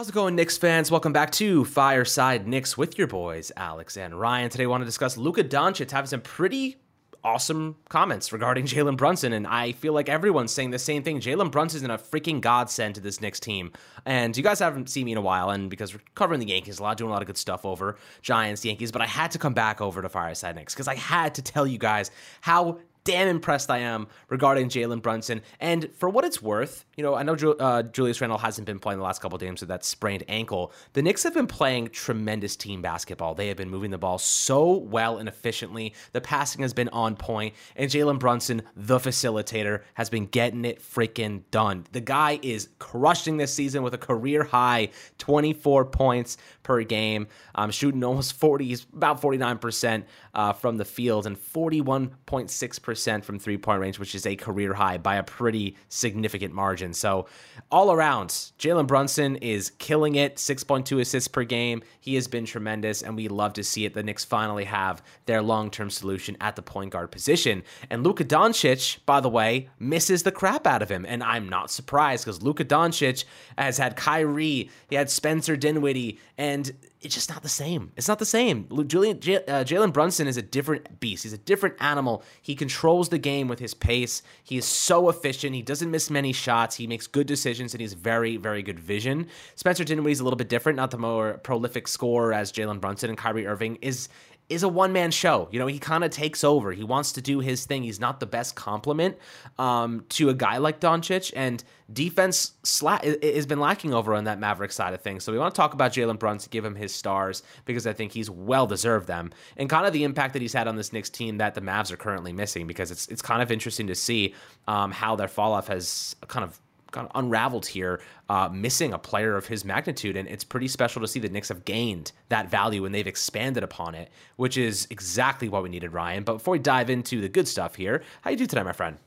How's it going, Knicks fans? Welcome back to Fireside Knicks with your boys, Alex and Ryan. Today, I want to discuss Luka Doncic having some pretty awesome comments regarding Jalen Brunson, and I feel like everyone's saying the same thing. Jalen Brunson's in a freaking godsend to this Knicks team, and you guys haven't seen me in a while, and because we're covering the Yankees a lot, doing a lot of good stuff over Giants, Yankees, but I had to come back over to Fireside Knicks because I had to tell you guys how damn impressed I am regarding Jalen Brunson. And for what it's worth, you know, I know uh, Julius Randle hasn't been playing the last couple games with that sprained ankle. The Knicks have been playing tremendous team basketball. They have been moving the ball so well and efficiently. The passing has been on point, and Jalen Brunson, the facilitator, has been getting it freaking done. The guy is crushing this season with a career high 24 points per game, um, shooting almost 40, about 49% uh, from the field and 41.6% from three point range, which is a career high by a pretty significant margin. So, all around, Jalen Brunson is killing it 6.2 assists per game. He has been tremendous, and we love to see it. The Knicks finally have their long term solution at the point guard position. And Luka Doncic, by the way, misses the crap out of him. And I'm not surprised because Luka Doncic has had Kyrie, he had Spencer Dinwiddie, and it's just not the same. It's not the same. Julian uh, Jalen Brunson is a different beast. He's a different animal. He controls the game with his pace. He is so efficient. He doesn't miss many shots. He makes good decisions and he's very, very good vision. Spencer Dinwiddie's a little bit different, not the more prolific scorer as Jalen Brunson and Kyrie Irving is is a one man show. You know, he kind of takes over. He wants to do his thing. He's not the best complement um, to a guy like Doncic, and defense sla- has been lacking over on that Maverick side of things. So we want to talk about Jalen Brunson, give him his stars because I think he's well deserved them, and kind of the impact that he's had on this Knicks team that the Mavs are currently missing. Because it's it's kind of interesting to see um, how their fall off has kind of kind of unraveled here, uh, missing a player of his magnitude. And it's pretty special to see the Knicks have gained that value and they've expanded upon it, which is exactly what we needed, Ryan. But before we dive into the good stuff here, how you do today, my friend?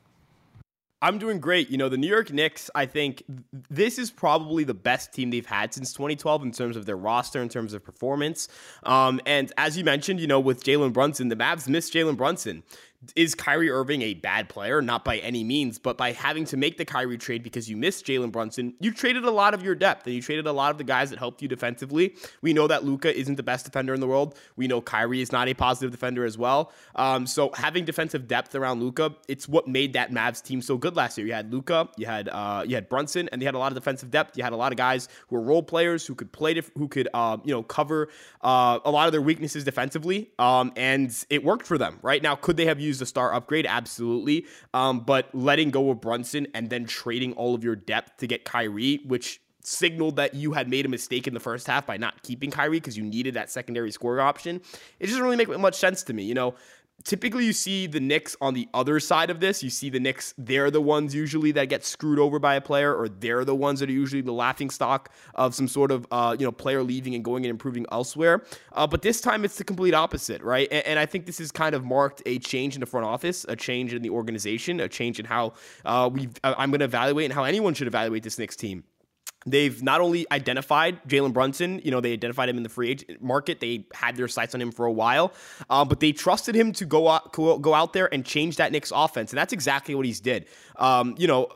I'm doing great. You know, the New York Knicks, I think this is probably the best team they've had since 2012 in terms of their roster, in terms of performance. Um, and as you mentioned, you know, with Jalen Brunson, the Mavs missed Jalen Brunson is Kyrie Irving a bad player? Not by any means, but by having to make the Kyrie trade because you missed Jalen Brunson, you traded a lot of your depth and you traded a lot of the guys that helped you defensively. We know that Luka isn't the best defender in the world. We know Kyrie is not a positive defender as well. Um, so having defensive depth around Luka, it's what made that Mavs team so good last year. You had Luka, you had uh, you had Brunson, and they had a lot of defensive depth. You had a lot of guys who were role players who could play, def- who could uh, you know cover uh, a lot of their weaknesses defensively, um, and it worked for them. Right now, could they have used a star upgrade, absolutely. Um, but letting go of Brunson and then trading all of your depth to get Kyrie, which signaled that you had made a mistake in the first half by not keeping Kyrie because you needed that secondary scoring option. It doesn't really make much sense to me. You know, typically you see the Knicks on the other side of this. You see the Knicks, they're the ones usually that get screwed over by a player, or they're the ones that are usually the laughing stock of some sort of uh, you know player leaving and going and improving elsewhere. Uh, but this time it's the complete opposite, right? And, and, I think this has kind of marked a change in the front office, a change in the organization, a change in how uh, we I'm going to evaluate and how anyone should evaluate this Knicks team. They've not only identified Jalen Brunson, you know, they identified him in the free agent market. They had their sights on him for a while, uh, but they trusted him to go out, go out there and change that Knicks offense, and that's exactly what he's did. Um, you know,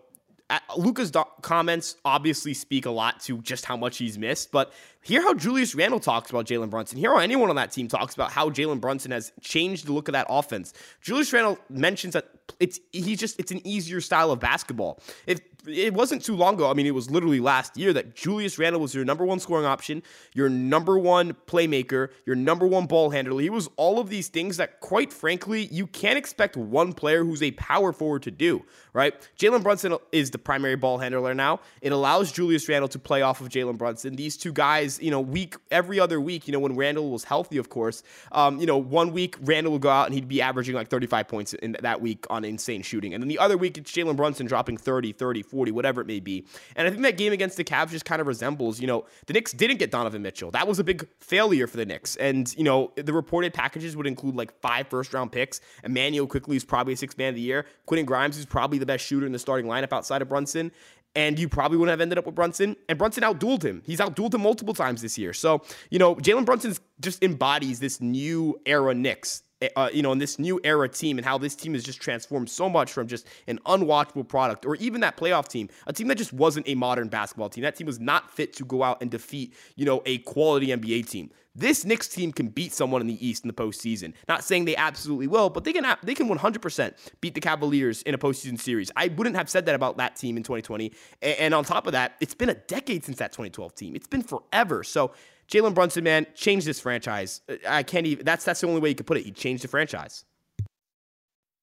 Luka's do- comments obviously speak a lot to just how much he's missed, but hear how Julius Randle talks about Jalen Brunson. Hear how anyone on that team talks about how Jalen Brunson has changed the look of that offense. Julius Randle mentions that it's he's just it's an easier style of basketball. If it wasn't too long ago. I mean, it was literally last year that Julius Randle was your number one scoring option, your number one playmaker, your number one ball handler. He was all of these things that, quite frankly, you can't expect one player who's a power forward to do, right? Jalen Brunson is the primary ball handler now. It allows Julius Randle to play off of Jalen Brunson. These two guys, you know, week every other week, you know, when Randle was healthy, of course, um, you know, one week Randle would go out and he'd be averaging like 35 points in that week on insane shooting. And then the other week, it's Jalen Brunson dropping 30, 30, 40. 40, whatever it may be. And I think that game against the Cavs just kind of resembles, you know, the Knicks didn't get Donovan Mitchell. That was a big failure for the Knicks. And, you know, the reported packages would include like five first round picks. Immanuel Quickley is probably a six man of the year. Quentin Grimes is probably the best shooter in the starting lineup outside of Brunson and you probably wouldn't have ended up with Brunson. And Brunson outdueled him. He's outdueled him multiple times this year. So, you know, Jalen Brunson just embodies this new era Knicks uh, you know, in this new era team and how this team has just transformed so much from just an unwatchable product or even that playoff team, a team that just wasn't a modern basketball team. That team was not fit to go out and defeat, you know, a quality NBA team. This Knicks team can beat someone in the East in the postseason. Not saying they absolutely will, but they can they can 100% beat the Cavaliers in a postseason series. I wouldn't have said that about that team in 2020. And on top of that, it's been a decade since that 2012 team. It's been forever. So Jalen Brunson, man, changed this franchise. I can't even. That's that's the only way you could put it. He changed the franchise.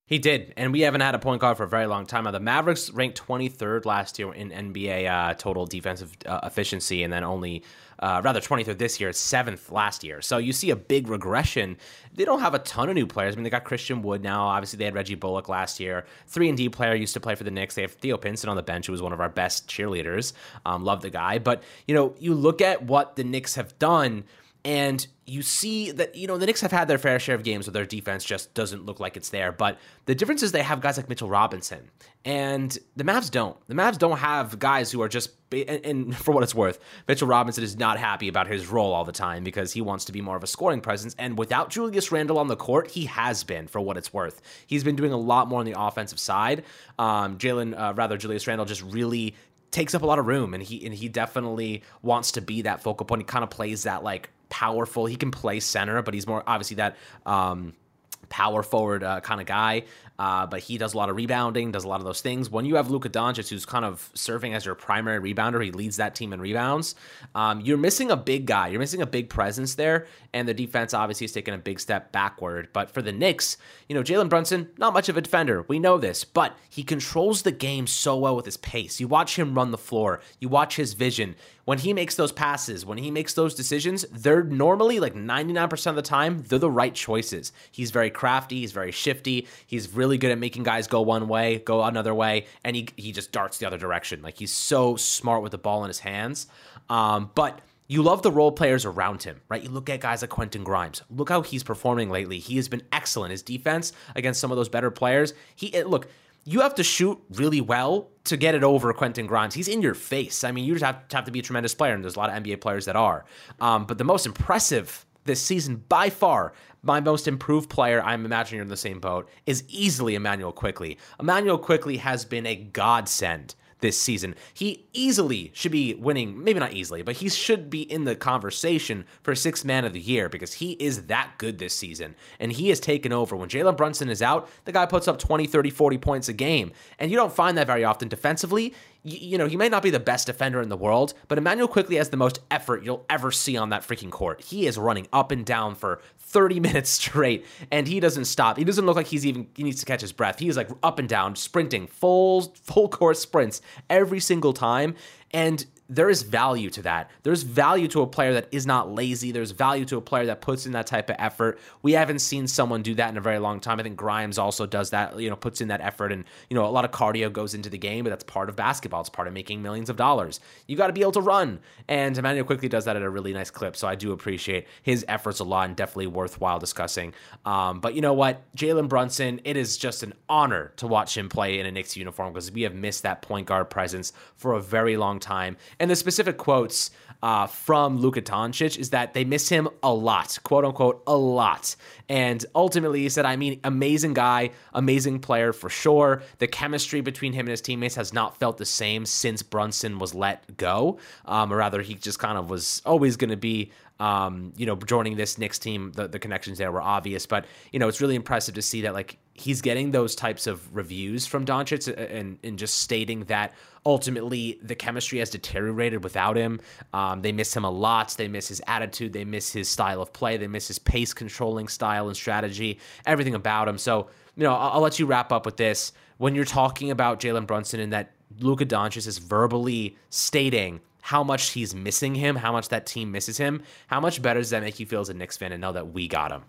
He did, and we haven't had a point guard for a very long time now. The Mavericks ranked 23rd last year in NBA uh, total defensive uh, efficiency, and then only uh, rather 23rd this year, seventh last year. So you see a big regression. They don't have a ton of new players. I mean, they got Christian Wood now. Obviously, they had Reggie Bullock last year. Three and D player used to play for the Knicks. They have Theo Pinson on the bench, who was one of our best cheerleaders. Um, love the guy, but you know, you look at what the Knicks have done and you see that, you know, the Knicks have had their fair share of games where their defense just doesn't look like it's there. But the difference is they have guys like Mitchell Robinson. And the Mavs don't. The Mavs don't have guys who are just, and, for what it's worth, Mitchell Robinson is not happy about his role all the time because he wants to be more of a scoring presence. And without Julius Randle on the court, he has been, for what it's worth. He's been doing a lot more on the offensive side. Um, Jalen, uh, rather, Julius Randle just really takes up a lot of room and he and he definitely wants to be that focal point. He kind of plays that like powerful. He can play center, but he's more obviously that um, power forward uh, kind of guy. Uh, but he does a lot of rebounding, does a lot of those things. When you have Luka Doncic, who's kind of serving as your primary rebounder, he leads that team in rebounds. Um, you're missing a big guy. You're missing a big presence there, and the defense obviously has taken a big step backward. But for the Knicks, you know, Jalen Brunson, not much of a defender. We know this, but he controls the game so well with his pace. You watch him run the floor. You watch his vision when he makes those passes, when he makes those decisions, they're normally like 99% of the time, they're the right choices. He's very crafty, he's very shifty, he's really good at making guys go one way, go another way, and he, he just darts the other direction. Like he's so smart with the ball in his hands. Um, but you love the role players around him, right? You look at guys like Quentin Grimes. Look how he's performing lately. He has been excellent. His defense against some of those better players. He look, you have to shoot really well to get it over Quentin Grimes. He's in your face. I mean, you just have to, have to be a tremendous player, and there's a lot of NBA players that are. Um, but the most impressive this season, by far, my most improved player, I'm imagining you're in the same boat, is easily Immanuel Quickley Immanuel Quickley has been a godsend this season. He easily should be winning, maybe not easily, but he should be in the conversation for sixth man of the year because he is that good this season. And he has taken over. When Jalen Brunson is out, the guy puts up 20, 30, 40 points a game. And you don't find that very often defensively you know, he may not be the best defender in the world, but Immanuel Quickley has the most effort you'll ever see on that freaking court. He is running up and down for 30 minutes straight, and he doesn't stop. He doesn't look like he's even he needs to catch his breath. He is like up and down, sprinting, full full course sprints every single time. And there is value to that. There's value to a player that is not lazy. There's value to a player that puts in that type of effort. We haven't seen someone do that in a very long time. I think Grimes also does that, you know, puts in that effort and, you know, a lot of cardio goes into the game, but that's part of basketball. It's part of making millions of dollars. You got to be able to run. And Immanuel Quickley does that at a really nice clip. So I do appreciate his efforts a lot and definitely worthwhile discussing. Um, but you know what? Jalen Brunson, it is just an honor to watch him play in a Knicks uniform because we have missed that point guard presence for a very long time. And the specific quotes uh, from Luka Doncic is that they miss him a lot, quote unquote, a lot. And ultimately, he said, I mean, amazing guy, amazing player for sure. The chemistry between him and his teammates has not felt the same since Brunson was let go. Um, or rather, he just kind of was always going to be um, you know, joining this Knicks team, the, the connections there were obvious. But, you know, it's really impressive to see that, like, he's getting those types of reviews from Doncic and, and just stating that ultimately the chemistry has deteriorated without him. Um, they miss him a lot. They miss his attitude. They miss his style of play. They miss his pace controlling style and strategy, everything about him. So, you know, I'll, I'll let you wrap up with this. When you're talking about Jalen Brunson and that Luka Doncic is verbally stating how much he's missing him, how much that team misses him, how much better does that make you feel as a Knicks fan to know that we got him?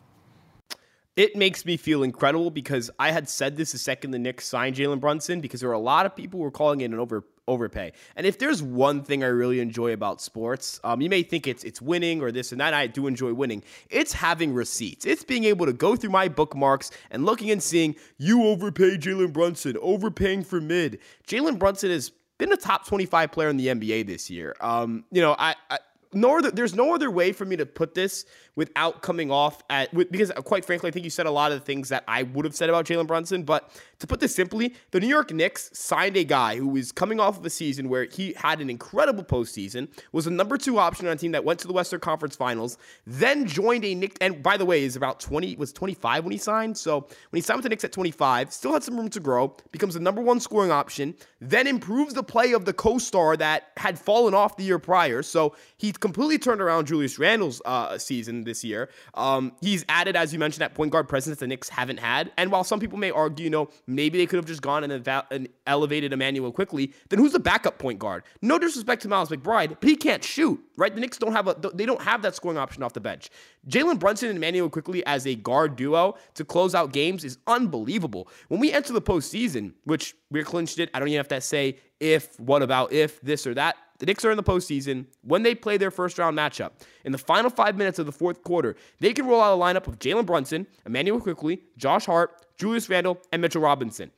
It makes me feel incredible because I had said this the second the Knicks signed Jalen Brunson because there were a lot of people who were calling it an over overpay. And if there's one thing I really enjoy about sports, um, you may think it's it's winning or this and that. I do enjoy winning. It's having receipts. It's being able to go through my bookmarks and looking and seeing you overpay Jalen Brunson, overpaying for mid. Jalen Brunson has been a top 25 player in the NBA this year. Um, you know, I, I there's no other way for me to put this without coming off at with, because uh, quite frankly, I think you said a lot of the things that I would have said about Jalen Brunson. But to put this simply, the New York Knicks signed a guy who was coming off of a season where he had an incredible postseason, was a number two option on a team that went to the Western Conference Finals, then joined a Knicks. And by the way, is about twenty was twenty five when he signed. So when he signed with the Knicks at twenty five, still had some room to grow, becomes the number one scoring option, then improves the play of the co-star that had fallen off the year prior. So he completely turned around Julius Randle's uh, season this year. Um, he's added, as you mentioned, that point guard presence the Knicks haven't had. And while some people may argue, you know, maybe they could have just gone and, eva- and elevated Immanuel Quickley, then who's the backup point guard? No disrespect to Miles McBride, but he can't shoot, right? The Knicks don't have a they don't have that scoring option off the bench. Jalen Brunson and Immanuel Quickley as a guard duo to close out games is unbelievable. When we enter the postseason, which we're clinched it, I don't even have to say if, what about if, this or that. The Knicks are in the postseason. When they play their first round matchup, in the final five minutes of the fourth quarter, they can roll out a lineup of Jalen Brunson, Immanuel Quickley, Josh Hart, Julius Randle, and Mitchell Robinson.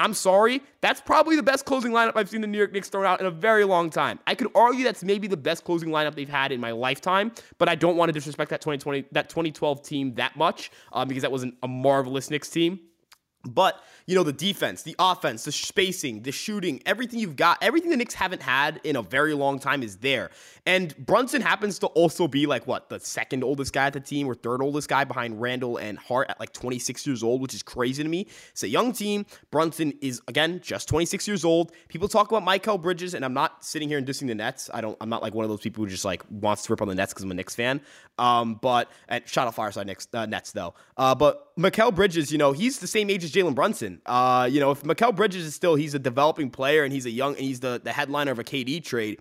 I'm sorry, that's probably the best closing lineup I've seen the New York Knicks throw out in a very long time. I could argue that's maybe the best closing lineup they've had in my lifetime, but I don't want to disrespect that 2020 that 2012 team that much um, because that was an, a marvelous Knicks team. But, you know, the defense, the offense, the spacing, the shooting, everything you've got, everything the Knicks haven't had in a very long time is there. And Brunson happens to also be like what, the second oldest guy at the team or third oldest guy behind Randle and Hart at like 26 years old, which is crazy to me. It's a young team. Brunson is again just 26 years old. People talk about Mikal Bridges, and I'm not sitting here and dissing the Nets. I don't I'm not like one of those people who just like wants to rip on the Nets because I'm a Knicks fan. Um, but at shot of fireside Knicks, uh, Nets though. Uh, but Mikal Bridges, you know, he's the same age as Jalen Brunson. Uh, you know, if Mikal Bridges is still he's a developing player and he's a young and he's the, the headliner of a KD trade,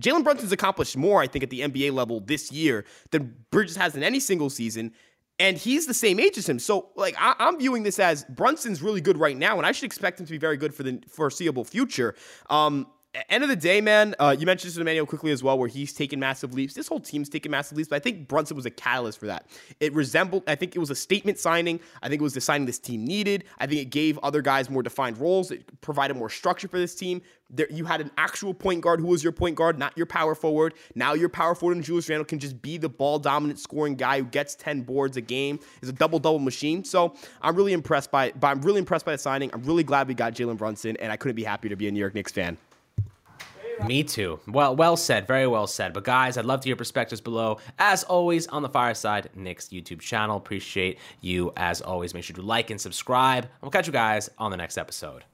Jalen Brunson's accomplished more, I think, at the NBA level this year than Bridges has in any single season. And he's the same age as him. So, like, I, am viewing this as Brunson's really good right now, and I should expect him to be very good for the foreseeable future. Um, end of the day, man, uh, you mentioned this with Immanuel Quickley as well, where he's taken massive leaps. This whole team's taken massive leaps, but I think Brunson was a catalyst for that. It resembled, I think it was a statement signing. I think it was the signing this team needed. I think it gave other guys more defined roles. It provided more structure for this team. There, you had an actual point guard who was your point guard, not your power forward. Now your power forward and Julius Randle can just be the ball dominant scoring guy who gets 10 boards a game, is a double double machine. So I'm really impressed by, by I'm really impressed by the signing. I'm really glad we got Jalen Brunson, and I couldn't be happier to be a New York Knicks fan. Me too. Well, well said. Very well said. But guys, I'd love to hear perspectives below. As always, on the Fireside Knicks YouTube channel. Appreciate you as always. Make sure to like and subscribe. We'll catch you guys on the next episode.